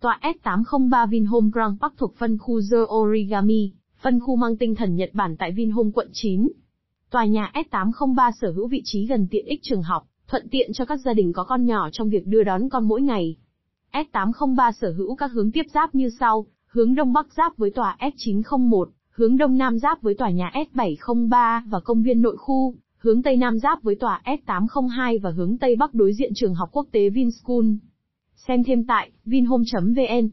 Tòa S803 Vinhome Grand Park thuộc phân khu The Origami, phân khu mang tinh thần Nhật Bản tại Vinhome quận 9. Tòa nhà S803 sở hữu vị trí gần tiện ích trường học, thuận tiện cho các gia đình có con nhỏ trong việc đưa đón con mỗi ngày. S803 sở hữu các hướng tiếp giáp như sau, hướng đông bắc giáp với tòa S901, hướng đông nam giáp với tòa nhà S703 và công viên nội khu, hướng tây nam giáp với tòa S802 và hướng tây bắc đối diện trường học quốc tế Vinschool. Xem thêm tại vinhome.vn